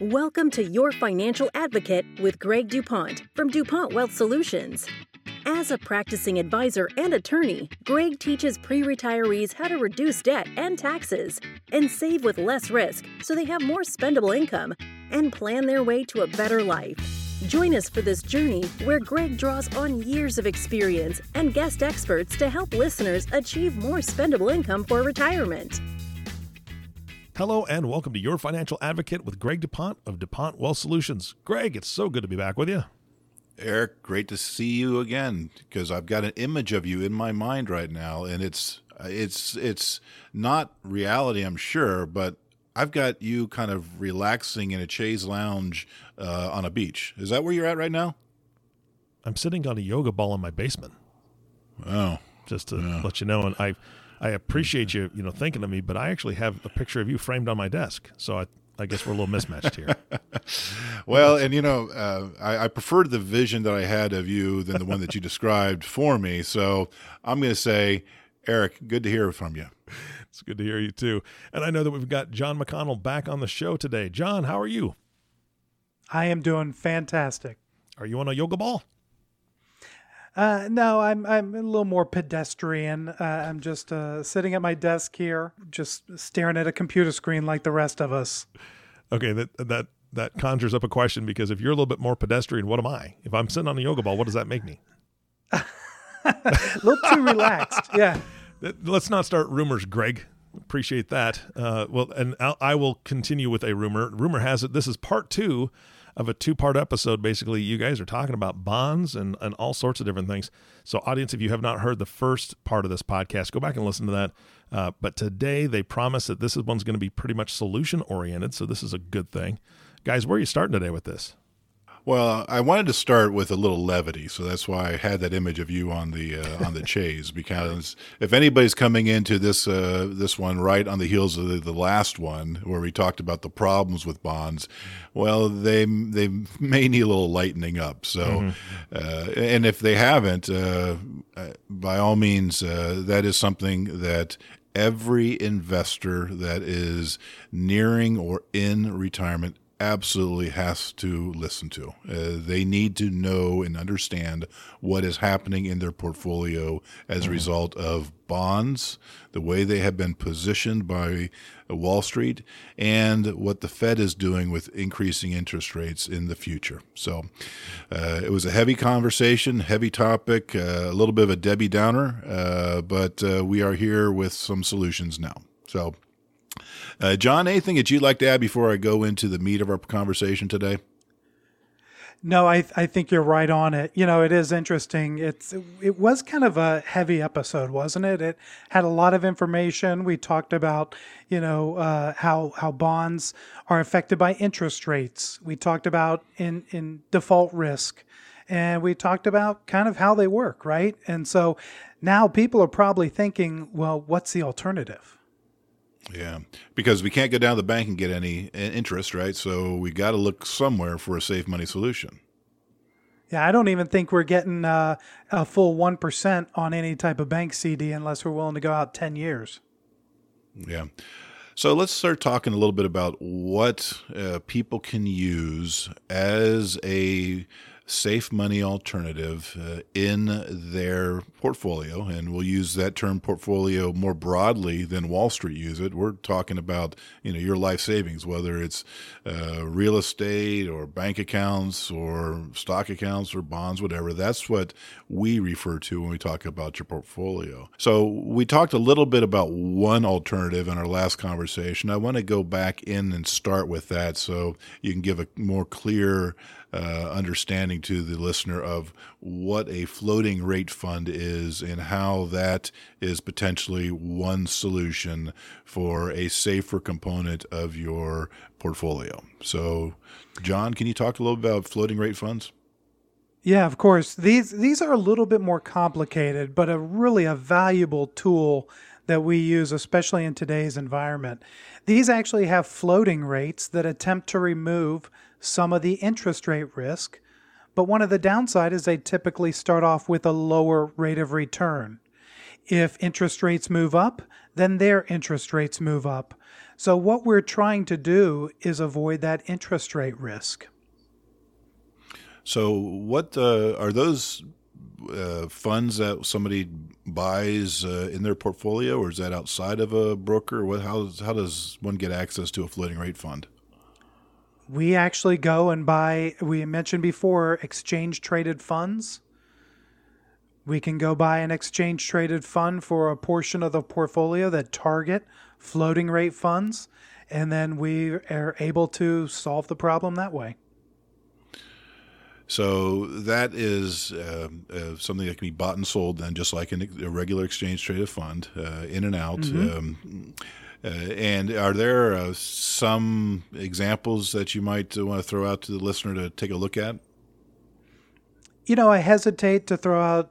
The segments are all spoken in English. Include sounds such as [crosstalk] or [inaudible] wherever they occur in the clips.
Welcome to Your Financial Advocate with Greg DuPont from DuPont Wealth Solutions. As a practicing advisor and attorney, Greg teaches pre retirees how to reduce debt and taxes and save with less risk so they have more spendable income and plan their way to a better life. Join us for this journey where Greg draws on years of experience and guest experts to help listeners achieve more spendable income for retirement. Hello and welcome to Your Financial Advocate with Greg DuPont of DuPont Wealth Solutions. Greg, it's so good to be back with you. Eric, great to see you again because I've got an image of you in my mind right now, and it's it's it's not reality, I'm sure, but I've got you kind of relaxing in a chaise lounge uh, on a beach. Is that where you're at right now? I'm sitting on a yoga ball in my basement. Oh, just to yeah. let you know, and I I appreciate you you know thinking of me, but I actually have a picture of you framed on my desk, so I I guess we're a little mismatched here. [laughs] well, and you know, uh, I, I, preferred the vision that I had of you than the one that you described for me. So I'm going to say, Eric, good to hear from you. It's good to hear you too. And I know that we've got John McConnell back on the show today. John, how are you? I am doing fantastic. Are you on a yoga ball? Uh, no, I'm I'm a little more pedestrian. Uh, I'm just uh, sitting at my desk here, just staring at a computer screen like the rest of us. Okay, that that that conjures up a question because if you're a little bit more pedestrian, what am I? If I'm sitting on a yoga ball, what does that make me? [laughs] a little too relaxed. Yeah. [laughs] Let's not start rumors, Greg. Appreciate that. Uh, well, and I'll, I will continue with a rumor. Rumor has it this is part two of a two part episode. Basically, you guys are talking about bonds and, and all sorts of different things. So, audience, if you have not heard the first part of this podcast, go back and listen to that. Uh, but today, they promise that this one's going to be pretty much solution oriented. So, this is a good thing. Guys, where are you starting today with this? Well, I wanted to start with a little levity, so that's why I had that image of you on the uh, on the chaise. Because if anybody's coming into this uh, this one right on the heels of the, the, last one, where we talked about the problems with bonds, well, they they may need a little lightening up. So, mm-hmm. uh, and if they haven't, uh, uh, by all means, uh, that is something that every investor that is nearing or in retirement absolutely has to listen to. Uh, they need to know and understand what is happening in their portfolio as mm-hmm. a result of bonds, the way they have been positioned by Wall Street, and what the Fed is doing with increasing interest rates in the future. So uh, it was a heavy conversation, heavy topic, uh, a little bit of a Debbie Downer, uh, but uh, we are here with some solutions now. So uh, John, anything that you'd like to add before I go into the meat of our conversation today? No, I I think you're right on it. You know, it is interesting. It's it was kind of a heavy episode, wasn't it? It had a lot of information. We talked about you know uh, how how bonds are affected by interest rates. We talked about in in default risk, and we talked about kind of how they work, right? And so now people are probably thinking, well, what's the alternative? Yeah, because we can't go down to the bank and get any interest, right? So we got to look somewhere for a safe money solution. Yeah, I don't even think we're getting uh, a full 1% on any type of bank CD unless we're willing to go out 10 years. Yeah. So let's start talking a little bit about what uh, people can use as a safe money alternative uh, in their portfolio. And we'll use that term portfolio more broadly than Wall Street use it. We're talking about, you know, your life savings, whether it's uh, real estate or bank accounts or stock accounts or bonds, whatever. That's what we refer to when we talk about your portfolio. So we talked a little bit about one alternative in our last conversation. I want to go back in and start with that so you can give a more clear uh, understanding to the listener of what a floating rate fund is and how that is potentially one solution for a safer component of your portfolio. So, John, can you talk a little about floating rate funds? Yeah, of course. These these are a little bit more complicated, but a really a valuable tool that we use, especially in today's environment. These actually have floating rates that attempt to remove some of the interest rate risk, but one of the downside is they typically start off with a lower rate of return. If interest rates move up, then their interest rates move up. So, what we're trying to do is avoid that interest rate risk. So, what uh, are those uh, funds that somebody buys uh, in their portfolio, or is that outside of a broker? What how how does one get access to a floating rate fund? We actually go and buy. We mentioned before exchange traded funds. We can go buy an exchange traded fund for a portion of the portfolio that target floating rate funds, and then we are able to solve the problem that way. So that is uh, uh, something that can be bought and sold then, just like in a regular exchange traded fund, uh, in and out. Mm-hmm. Um, uh, and are there uh, some examples that you might want to throw out to the listener to take a look at? You know, I hesitate to throw out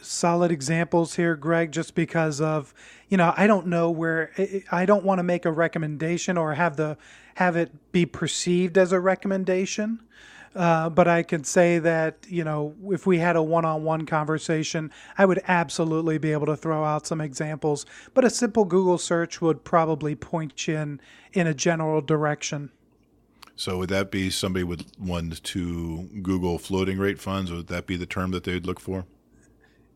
solid examples here, Greg, just because of you know I don't know where I don't want to make a recommendation or have the have it be perceived as a recommendation. Uh, but I can say that, you know, if we had a one on one conversation, I would absolutely be able to throw out some examples. But a simple Google search would probably point you in, in a general direction. So would that be somebody would want to Google floating rate funds? Would that be the term that they would look for?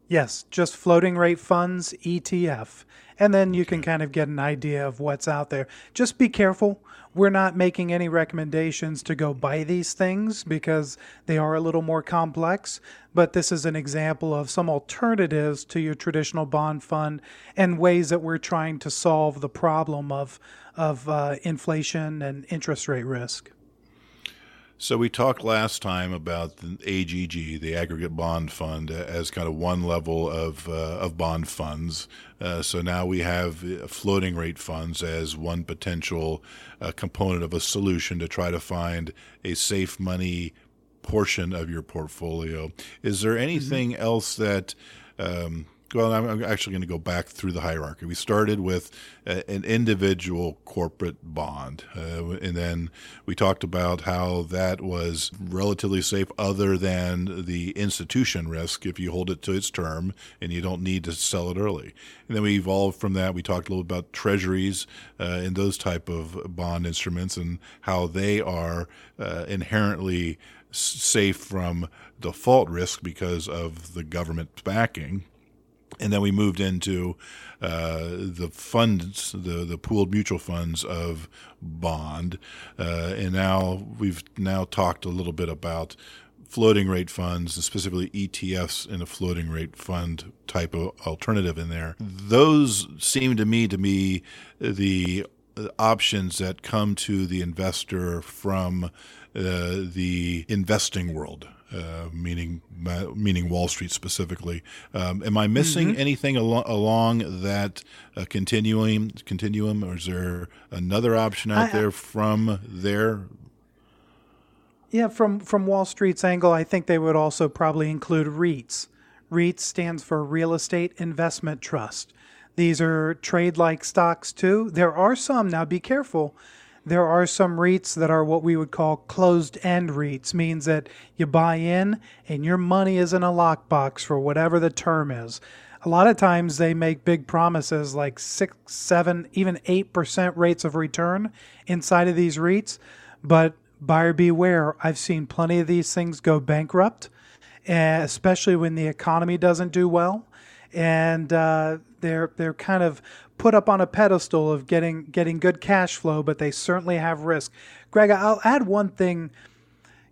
Yes, just floating rate funds, ETF. And then you can kind of get an idea of what's out there. Just be careful we're not making any recommendations to go buy these things because they are a little more complex, but this is an example of some alternatives to your traditional bond fund and ways that we're trying to solve the problem of, of uh, inflation and interest rate risk. So we talked last time about the AGG, the aggregate bond fund, as kind of one level of uh, of bond funds. Uh, so now we have floating rate funds as one potential uh, component of a solution to try to find a safe money portion of your portfolio. Is there mm-hmm. anything mm-hmm. else that um, well, I'm actually going to go back through the hierarchy. We started with a, an individual corporate bond, uh, and then we talked about how that was relatively safe, other than the institution risk if you hold it to its term and you don't need to sell it early. And then we evolved from that. We talked a little about treasuries uh, and those type of bond instruments and how they are uh, inherently safe from default risk because of the government backing and then we moved into uh, the funds, the the pooled mutual funds of bond, uh, and now we've now talked a little bit about floating rate funds, and specifically ETFs in a floating rate fund type of alternative in there. Those seem to me to be the options that come to the investor from uh, the investing world. Uh, meaning meaning Wall Street specifically. Um, am I missing mm-hmm. anything al- along that uh, continuum? Continuum, or is there another option out I, there from there? Yeah, from from Wall Street's angle, I think they would also probably include REITs. REITs stands for Real Estate Investment Trust. These are trade like stocks too. There are some now. Be careful there are some REITs that are what we would call closed end REITs, means that you buy in and your money is in a lockbox for whatever the term is. A lot of times they make big promises like six, seven, even eight percent rates of return inside of these REITs, but buyer beware. I've seen plenty of these things go bankrupt, especially when the economy doesn't do well, and uh, they're they're kind of put up on a pedestal of getting getting good cash flow, but they certainly have risk. Greg, I'll add one thing.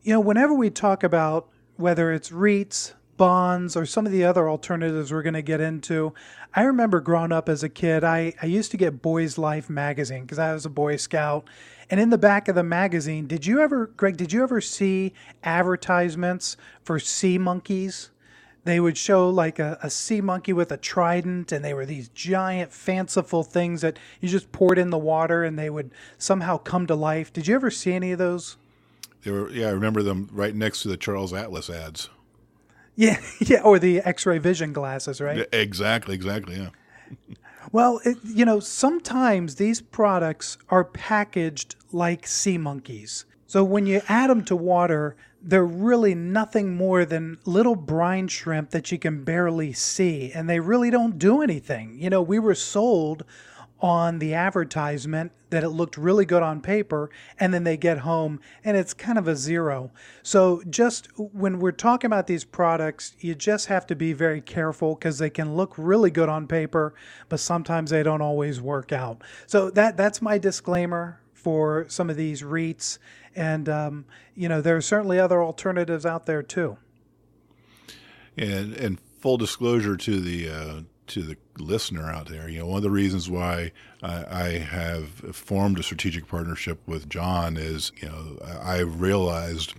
You know, whenever we talk about whether it's REITs, bonds, or some of the other alternatives we're going to get into, I remember growing up as a kid, I, I used to get Boys Life magazine because I was a Boy Scout. And in the back of the magazine, did you ever, Greg, did you ever see advertisements for sea monkeys? They would show like a, a, sea monkey with a trident and they were these giant fanciful things that you just poured in the water and they would somehow come to life. Did you ever see any of those? They were yeah i remember them right next to the charles atlas ads. [laughs] Yeah yeah or the x-ray vision glasses right? Exactly exactly yeah. Well it, you know sometimes these products are packaged like sea monkeys. So when you add them to water, they're really nothing more than little brine shrimp that you can barely see, and they really don't do anything. You know, we were sold on the advertisement that it looked really good on paper and then they get home and it's kind of a zero. So just when we're talking about these products, you just have to be very careful cuz they can look really good on paper, but sometimes they don't always work out. So that that's my disclaimer for some of these REITs and um, you know there are certainly other alternatives out there too. And and full disclosure to the uh, to the listener out there, you know, one of the reasons why I, I, have formed a strategic partnership with John is, you know, I realized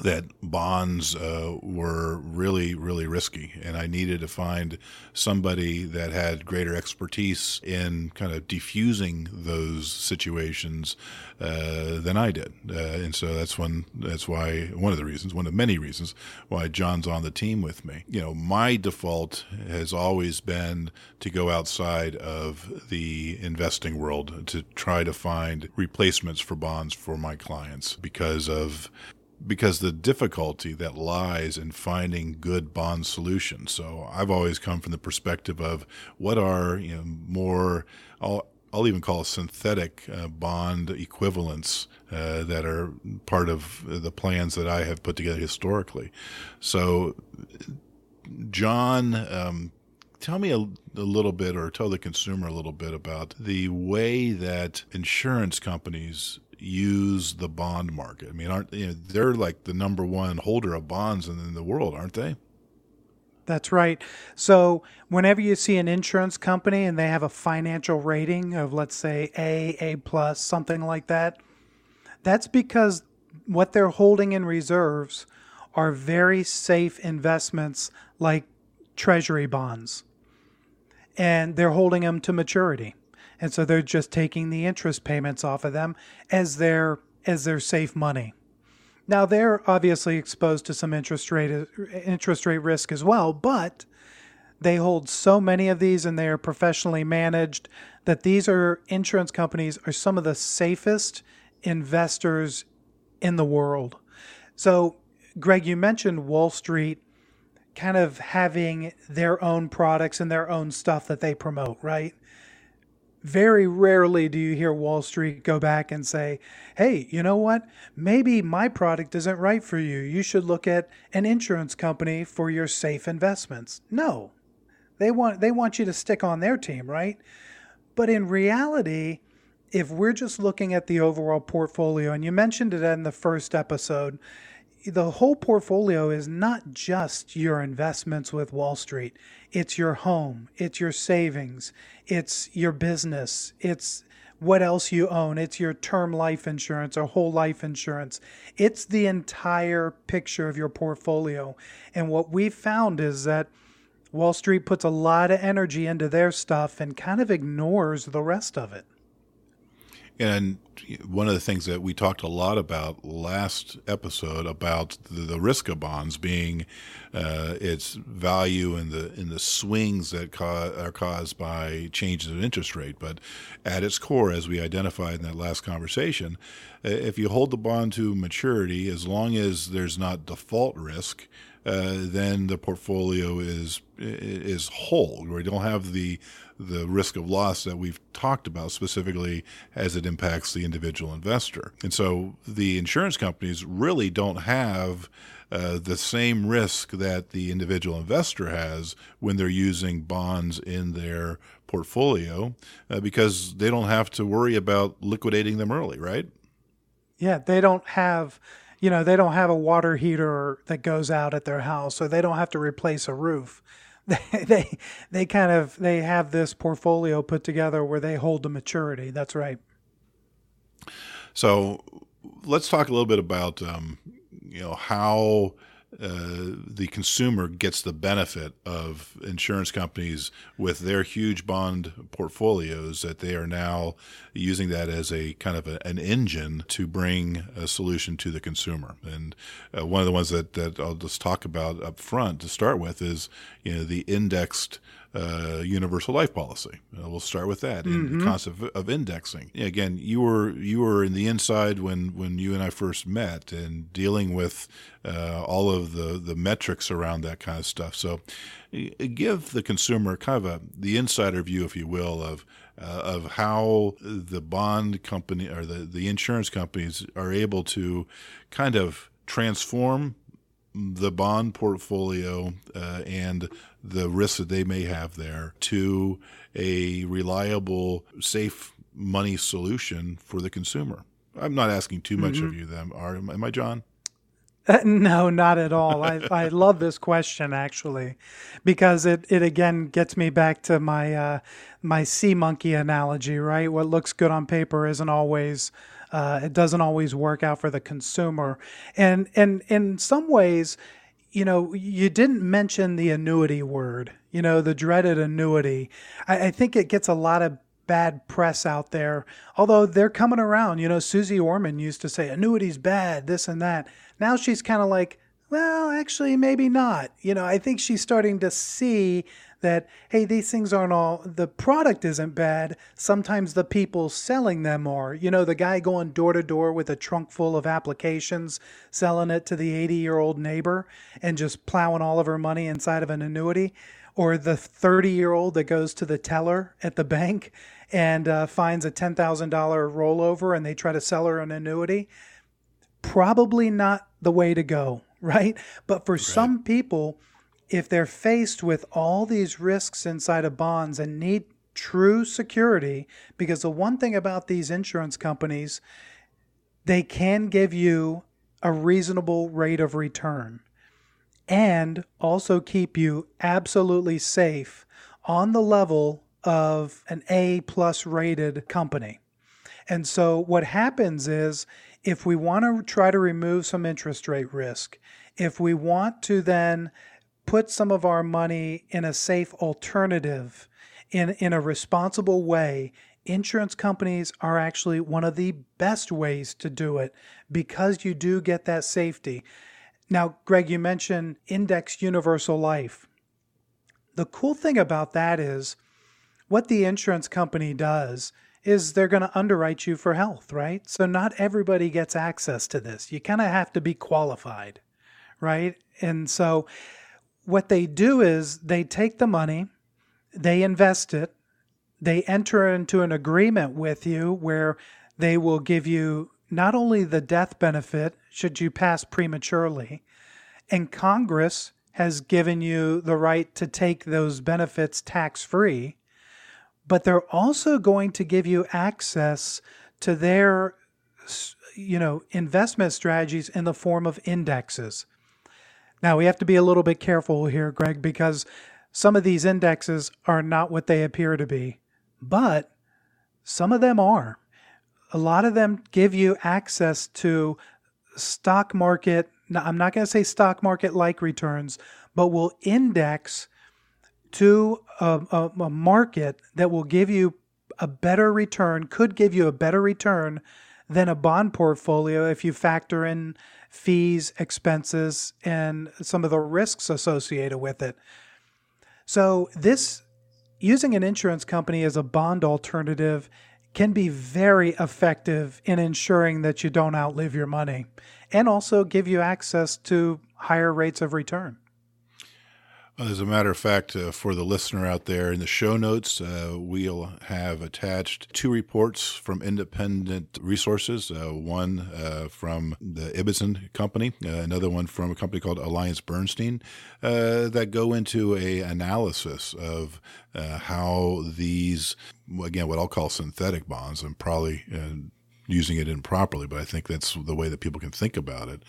that bonds uh, were really, really risky, and I needed to find somebody that had greater expertise in kind of defusing those situations uh, than I did, uh, and so that's one. That's why one of the reasons, one of many reasons, why John's on the team with me. You know, my default has always been to go outside of the investing world to try to find replacements for bonds for my clients because of because the difficulty that lies in finding good bond solutions. So I've always come from the perspective of what are you know more I'll, I'll even call synthetic uh, bond equivalents uh, that are part of the plans that I have put together historically. So, John, um, tell me a, a, little bit, or tell the consumer a little bit about the way that insurance companies use the bond market. I mean, aren't you know, they're like the number one holder of bonds in, in the world, aren't they? That's right. So, whenever you see an insurance company and they have a financial rating of, let's say, A, A plus, something like that, that's because what they're holding in reserves are very safe investments like treasury bonds. And they're holding them to maturity and so they're just taking the interest payments off of them as their as their safe money. Now they're obviously exposed to some interest rate interest rate risk as well, but they hold so many of these and they are professionally managed that these are insurance companies are some of the safest investors in the world. So, Greg, you mentioned Wall Street kind of having their own products and their own stuff that they promote, right? Very rarely do you hear Wall Street go back and say, hey, you know what? Maybe my product isn't right for you. You should look at an insurance company for your safe investments. No. They want they want you to stick on their team, right? But in reality, if we're just looking at the overall portfolio, and you mentioned it in the first episode, the whole portfolio is not just your investments with Wall Street. It's your home, it's your savings, it's your business, it's what else you own, it's your term life insurance or whole life insurance. It's the entire picture of your portfolio. And what we've found is that Wall Street puts a lot of energy into their stuff and kind of ignores the rest of it. And one of the things that we talked a lot about last episode about the, the risk of bonds being uh, its value in the in the swings that are caused by changes in interest rate. But at its core, as we identified in that last conversation, if you hold the bond to maturity, as long as there's not default risk, uh, then the portfolio is is whole. We don't have the the risk of loss that we've talked about specifically as it impacts the individual investor. And so the insurance companies really don't have uh, the same risk that the individual investor has when they're using bonds in their portfolio uh, because they don't have to worry about liquidating them early, right? Yeah, they don't have you know, they don't have a water heater that goes out at their house, or they don't have to replace a roof. [laughs] They, they, kind of they have this portfolio put together where they hold the maturity. That's right. So, let's talk a little bit about um, you know how uh, the consumer gets the benefit of insurance companies with their huge bond portfolios that they are now using that as a kind of a, an engine to bring a solution to the consumer. And uh, one of the ones that, that I'll just talk about up front to start with is you know the indexed uh, universal life policy. Uh, we'll start with that. And mm-hmm. the concept of, of indexing. Again, you were you were in the inside when when you and I first met, and dealing with uh, all of the the metrics around that kind of stuff. So, give the consumer kind of a the insider view, if you will, of uh, of how the bond company or the, the insurance companies are able to kind of transform the bond portfolio uh, and the risks that they may have there to a reliable, safe money solution for the consumer. I'm not asking too much mm-hmm. of you, them are am I, John? Uh, no, not at all. I, I love this question actually, because it, it again gets me back to my uh, my sea monkey analogy. Right, what looks good on paper isn't always uh, it doesn't always work out for the consumer, and and in some ways, you know, you didn't mention the annuity word. You know, the dreaded annuity. I, I think it gets a lot of bad press out there, although they're coming around. You know, Suze Orman used to say annuities bad, this and that. Now she's kind of like, well, actually, maybe not. You know, I think she's starting to see that, hey, these things aren't all, the product isn't bad. Sometimes the people selling them are. You know, the guy going door to door with a trunk full of applications, selling it to the 80 year old neighbor and just plowing all of her money inside of an annuity. Or the 30 year old that goes to the teller at the bank and uh, finds a $10,000 rollover and they try to sell her an annuity probably not the way to go, [laughs] right? But for right. some people, if they're faced with all these risks inside of bonds and need true security, because the one thing about these insurance companies, they can give you a reasonable rate of return and also keep you absolutely safe on the level of an A plus rated company. And so what happens is if we want to try to remove some interest rate risk, if we want to then put some of our money in a safe alternative in, in a responsible way, insurance companies are actually one of the best ways to do it because you do get that safety. Now, Greg, you mentioned Index Universal Life. The cool thing about that is what the insurance company does is they're going to underwrite you for health, right? So not everybody gets access to this. You kind of have to be qualified, right? And so what they do is they take the money, they invest it, they enter into an agreement with you where they will give you not only the death benefit should you pass prematurely, and Congress has given you the right to take those benefits tax free but they're also going to give you access to their you know investment strategies in the form of indexes. Now we have to be a little bit careful here, Greg, because some of these indexes are not what they appear to be, but some of them are. A lot of them give you access to stock market. I'm not going to say stock market like returns, but will index to a, a, a market that will give you a better return, could give you a better return than a bond portfolio if you factor in fees, expenses, and some of the risks associated with it. So, this using an insurance company as a bond alternative can be very effective in ensuring that you don't outlive your money and also give you access to higher rates of return. As a matter of fact, uh, for the listener out there, in the show notes, uh, we'll have attached two reports from independent resources. Uh, one uh, from the Ibbotson Company, uh, another one from a company called Alliance Bernstein, uh, that go into a analysis of how these, again, what I'll call synthetic bonds, and probably using it improperly, but I think that's the way that people can think about it,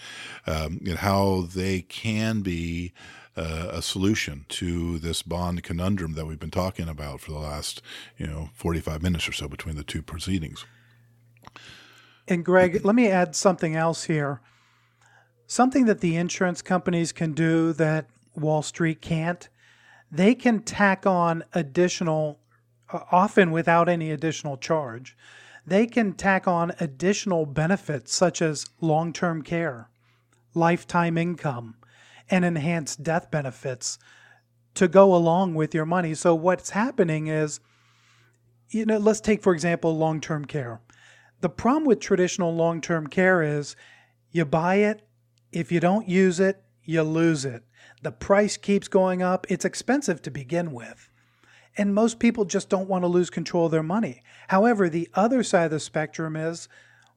um, and how they can be uh, a solution to this bond conundrum that we've been talking about for the last, you know, 45 minutes or so between the two proceedings. And Greg, let me add something else here. Something that the insurance companies can do that Wall Street can't. They can tack on additional, uh, often without any additional charge, they can tack on additional benefits such as long term care, lifetime income, and enhanced death benefits to go along with your money. So what's happening is, you know, let's take for example long term care. The problem with traditional long term care is you buy it, if you don't use it, you lose it. The price keeps going up. It's expensive to begin with. And most people just don't want to lose control of their money. However, the other side of the spectrum is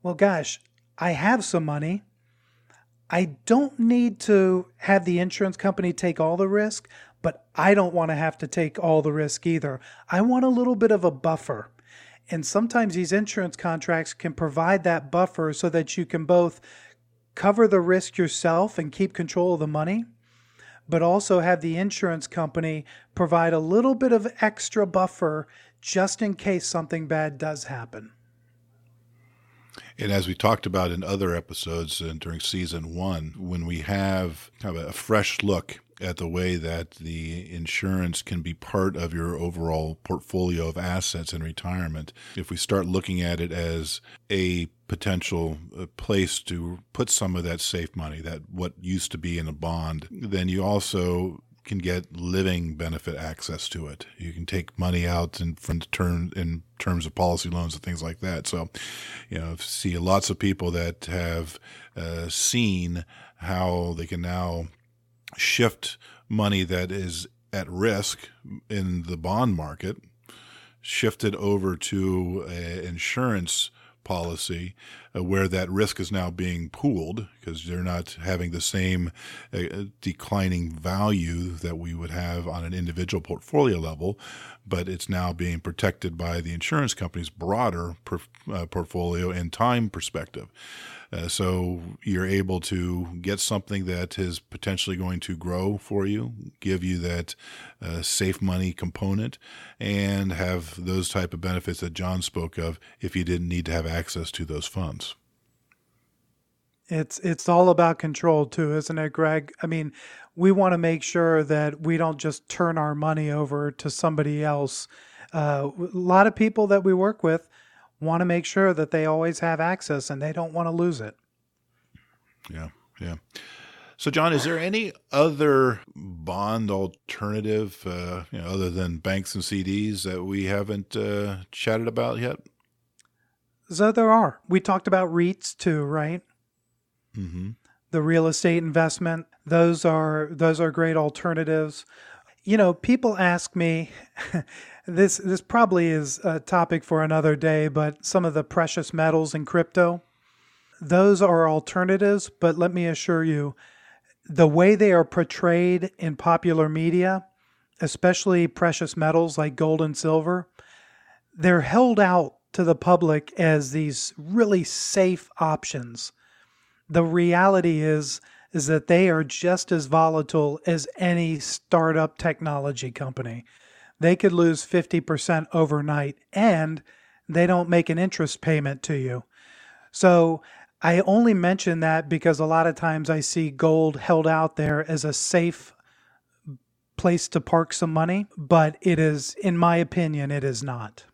well, gosh, I have some money. I don't need to have the insurance company take all the risk, but I don't want to have to take all the risk either. I want a little bit of a buffer. And sometimes these insurance contracts can provide that buffer so that you can both cover the risk yourself and keep control of the money, but also have the insurance company provide a little bit of extra buffer just in case something bad does happen. And as we talked about in other episodes and during season one, when we have kind of a fresh look at the way that the insurance can be part of your overall portfolio of assets in retirement, if we start looking at it as a potential uh, place to put some of that safe money, that what used to be in a bond, then you also can get living benefit access to it. You can take money out in from turn in terms of policy loans and things like that. So, you know, see lots of people that have uh, seen how they can now shift money that is at risk in the bond market, shift it over to an insurance policy uh, where that risk is now being pooled because they're not having the same uh, declining value that we would have on an individual portfolio level, but it's now being protected by the insurance company's broader per, uh, portfolio and time perspective. Uh, so you're able to get something that is potentially going to grow for you, give you that uh, safe money component, and have those type of benefits that John spoke of if you didn't need to have access to those funds. It's it's all about control too, isn't it, Greg? I mean, we want to make sure that we don't just turn our money over to somebody else. Uh, a lot of people that we work with want to make sure that they always have access and they don't want to lose it. Yeah, yeah. So, John, is there any other bond alternative, uh, you know, other than banks and CDs that we haven't uh, chatted about yet? So there are. We talked about REITs too, right? Mm-hmm. The real estate investment. Those are those are great alternatives. You know, people ask me. [laughs] this this probably is a topic for another day, but some of the precious metals in crypto, those are alternatives. But let me assure you, the way they are portrayed in popular media, especially precious metals like gold and silver, they're held out to the public as these really safe options the reality is is that they are just as volatile as any startup technology company. They could lose 50% overnight and they don't make an interest payment to you. So I only mention that because a lot of times I see gold held out there as a safe place to park some money, but it is, in my opinion, it is not.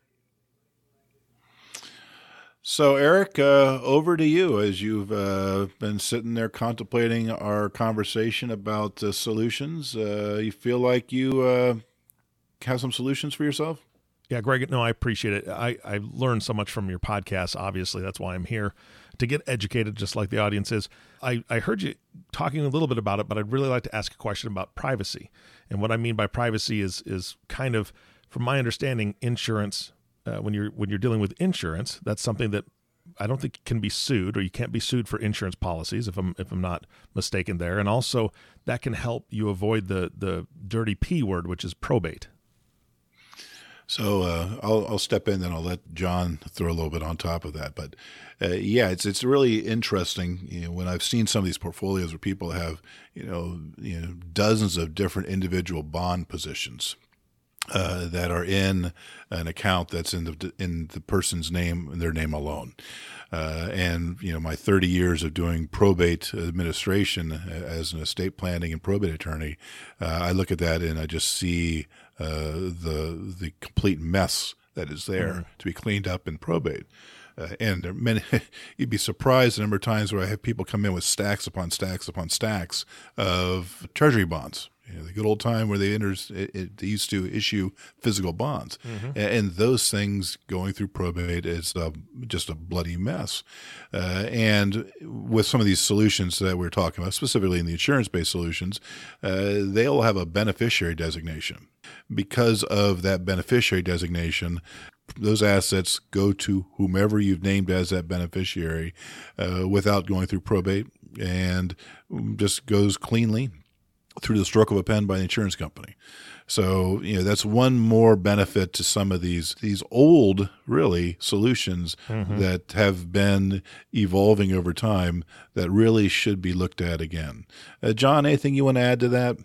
So, Eric, uh, over to you as you've uh, been sitting there contemplating our conversation about uh, solutions. Uh, you feel like you uh, have some solutions for yourself? Yeah, Greg, no, I appreciate it. I, I learned so much from your podcast. Obviously, that's why I'm here to get educated, just like the audience is. I, I heard you talking a little bit about it, but I'd really like to ask a question about privacy. And what I mean by privacy is is kind of, from my understanding, insurance uh, when you're when you're dealing with insurance, that's something that I don't think can be sued, or you can't be sued for insurance policies if I'm if I'm not mistaken there. And also that can help you avoid the the dirty p word, which is probate. So uh, I'll, I'll step in, and I'll let John throw a little bit on top of that. But uh, yeah, it's it's really interesting. You know, when I've seen some of these portfolios where people have you know you know dozens of different individual bond positions, uh, that are in an account that's in the in the person's name and their name alone. Uh, and you know, my 30 years of doing probate administration as an estate planning and probate attorney, uh, I look at that and I just see the the complete mess that is there mm-hmm. to be cleaned up in probate. Uh, and there many, [laughs] you'd be surprised the number of times where I have people come in with stacks upon stacks upon stacks of treasury bonds the good old time where they, enters, it, it, they used to issue physical bonds, mm-hmm. and, and, those things going through probate is uh, just a bloody mess. Uh, and with some of these solutions that we're talking about, specifically in the insurance-based solutions, uh, they'll have a beneficiary designation. Because of that beneficiary designation, those assets go to whomever you've named as that beneficiary uh, without going through probate and just goes cleanly through the stroke of a pen by the insurance company. So, you know, that's one more benefit to some of these these old really solutions mm-hmm. that have been evolving over time that really should be looked at again. Uh, John, anything you want to add to that?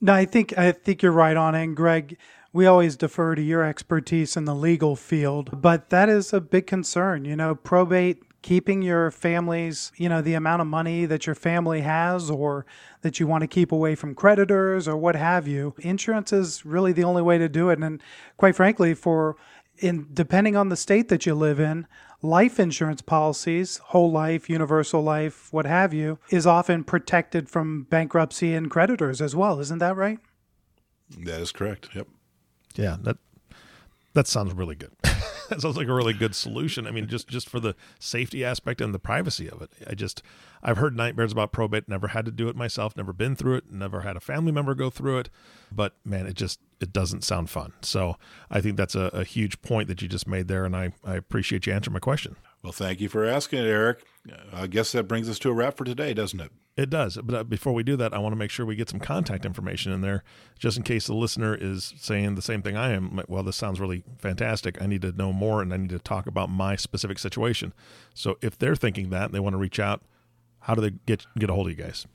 No, I think I think you're right on it. And Greg, we always defer to your expertise in the legal field, but that is a big concern. You know, probate keeping your family's, you know, the amount of money that your family has or that you want to keep away from creditors or what have you. Insurance is really the only way to do it. And quite frankly, for in depending on the state that you live in, life insurance policies, whole life, universal life, what have you, is often protected from bankruptcy and creditors as well. Isn't that right? That is correct. Yep. Yeah, that that sounds really good. [laughs] that [laughs] sounds like a really good solution. I mean, just just for the safety aspect and the privacy of it. I just I've heard nightmares about probate. Never had to do it myself. Never been through it. Never had a family member go through it. But man, it just it doesn't sound fun. So I think that's a, a huge point that you just made there, and I I appreciate you answering my question. Well, thank you for asking it, Eric. I guess that brings us to a wrap for today, doesn't it? It does. But uh, before we do that, I want to make sure we get some contact information in there, just in case the listener is saying the same thing I am. Well, this sounds really fantastic. I need to know more and I need to talk about my specific situation. So if they're thinking that and they want to reach out, how do they get get a hold of you guys?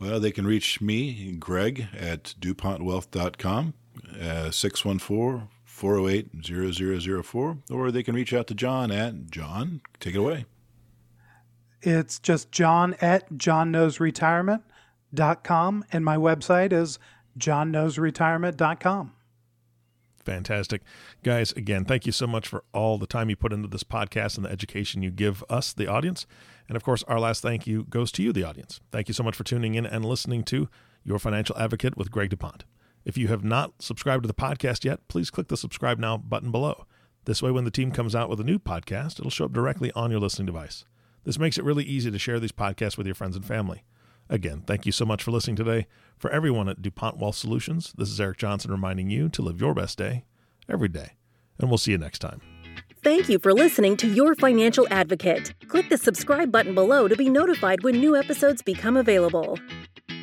Well, they can reach me, Greg, at DuPontWealth.com, uh, 614 408 0004, or they can reach out to John at John. Take it away. It's just john at johnknowsretirement.com, and my website is johnknowsretirement.com. Fantastic. Guys, again, thank you so much for all the time you put into this podcast and the education you give us, the audience. And of course, our last thank you goes to you, the audience. Thank you so much for tuning in and listening to Your Financial Advocate with Greg DuPont. If you have not subscribed to the podcast yet, please click the subscribe now button below. This way, when the team comes out with a new podcast, it'll show up directly on your listening device. This makes it really easy to share these podcasts with your friends and family. Again, thank you so much for listening today. For everyone at DuPont Wealth Solutions, this is Eric Johnson reminding you to live your best day every day. And we'll see you next time. Thank you for listening to Your Financial Advocate. Click the subscribe button below to be notified when new episodes become available.